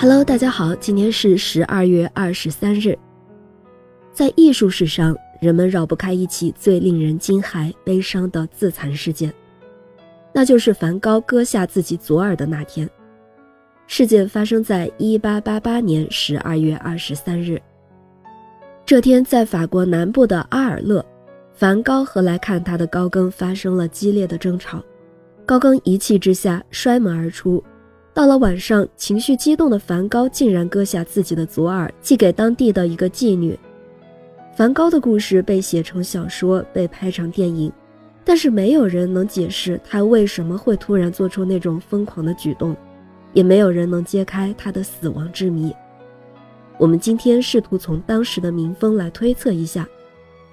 Hello，大家好，今天是十二月二十三日。在艺术史上，人们绕不开一起最令人惊骇、悲伤的自残事件，那就是梵高割下自己左耳的那天。事件发生在一八八八年十二月二十三日。这天，在法国南部的阿尔勒，梵高和来看他的高更发生了激烈的争吵，高更一气之下摔门而出。到了晚上，情绪激动的梵高竟然割下自己的左耳，寄给当地的一个妓女。梵高的故事被写成小说，被拍成电影，但是没有人能解释他为什么会突然做出那种疯狂的举动，也没有人能揭开他的死亡之谜。我们今天试图从当时的民风来推测一下，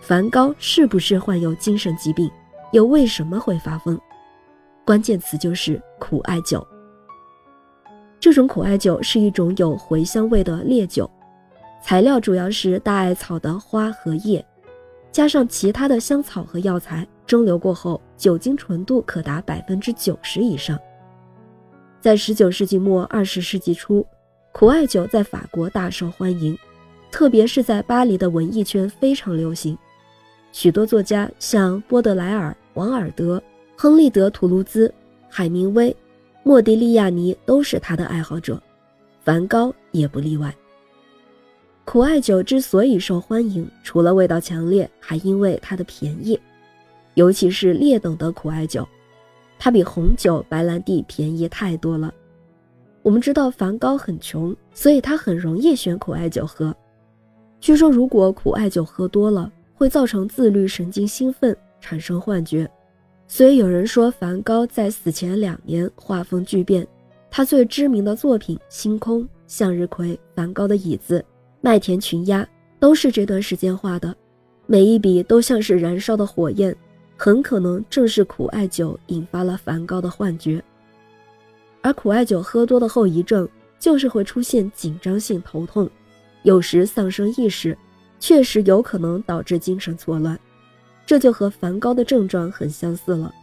梵高是不是患有精神疾病，又为什么会发疯？关键词就是苦艾酒。这种苦艾酒是一种有茴香味的烈酒，材料主要是大艾草的花和叶，加上其他的香草和药材，蒸馏过后，酒精纯度可达百分之九十以上。在十九世纪末二十世纪初，苦艾酒在法国大受欢迎，特别是在巴黎的文艺圈非常流行。许多作家像波德莱尔、王尔德、亨利·德·图卢兹、海明威。莫迪利亚尼都是他的爱好者，梵高也不例外。苦艾酒之所以受欢迎，除了味道强烈，还因为它的便宜，尤其是劣等的苦艾酒，它比红酒、白兰地便宜太多了。我们知道梵高很穷，所以他很容易选苦艾酒喝。据说，如果苦艾酒喝多了，会造成自律神经兴奋，产生幻觉。所以有人说，梵高在死前两年画风巨变。他最知名的作品《星空》《向日葵》《梵高的椅子》《麦田群鸦》都是这段时间画的，每一笔都像是燃烧的火焰，很可能正是苦艾酒引发了梵高的幻觉。而苦艾酒喝多的后遗症就是会出现紧张性头痛，有时丧生意识，确实有可能导致精神错乱。这就和梵高的症状很相似了。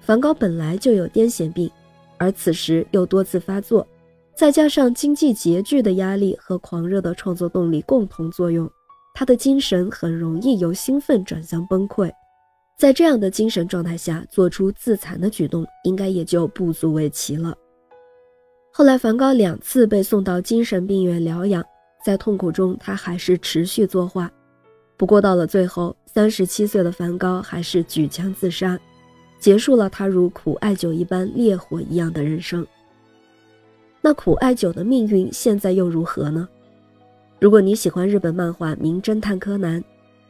梵高本来就有癫痫病，而此时又多次发作，再加上经济拮据的压力和狂热的创作动力共同作用，他的精神很容易由兴奋转向崩溃。在这样的精神状态下做出自残的举动，应该也就不足为奇了。后来，梵高两次被送到精神病院疗养，在痛苦中，他还是持续作画。不过到了最后，三十七岁的梵高还是举枪自杀，结束了他如苦艾酒一般烈火一样的人生。那苦艾酒的命运现在又如何呢？如果你喜欢日本漫画《名侦探柯南》，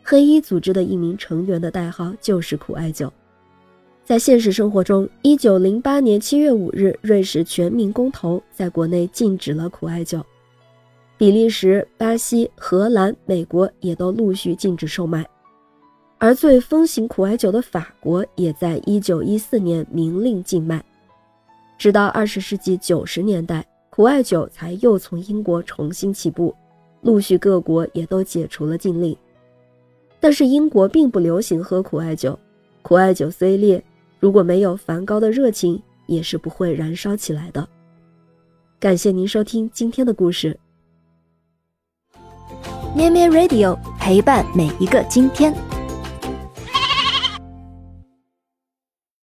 黑衣组织的一名成员的代号就是苦艾酒。在现实生活中，一九零八年七月五日，瑞士全民公投在国内禁止了苦艾酒。比利时、巴西、荷兰、美国也都陆续禁止售卖，而最风行苦艾酒的法国也在1914年明令禁卖。直到20世纪90年代，苦艾酒才又从英国重新起步，陆续各国也都解除了禁令。但是英国并不流行喝苦艾酒，苦艾酒虽烈，如果没有梵高的热情，也是不会燃烧起来的。感谢您收听今天的故事。咩咩 Radio 陪伴每一个今天。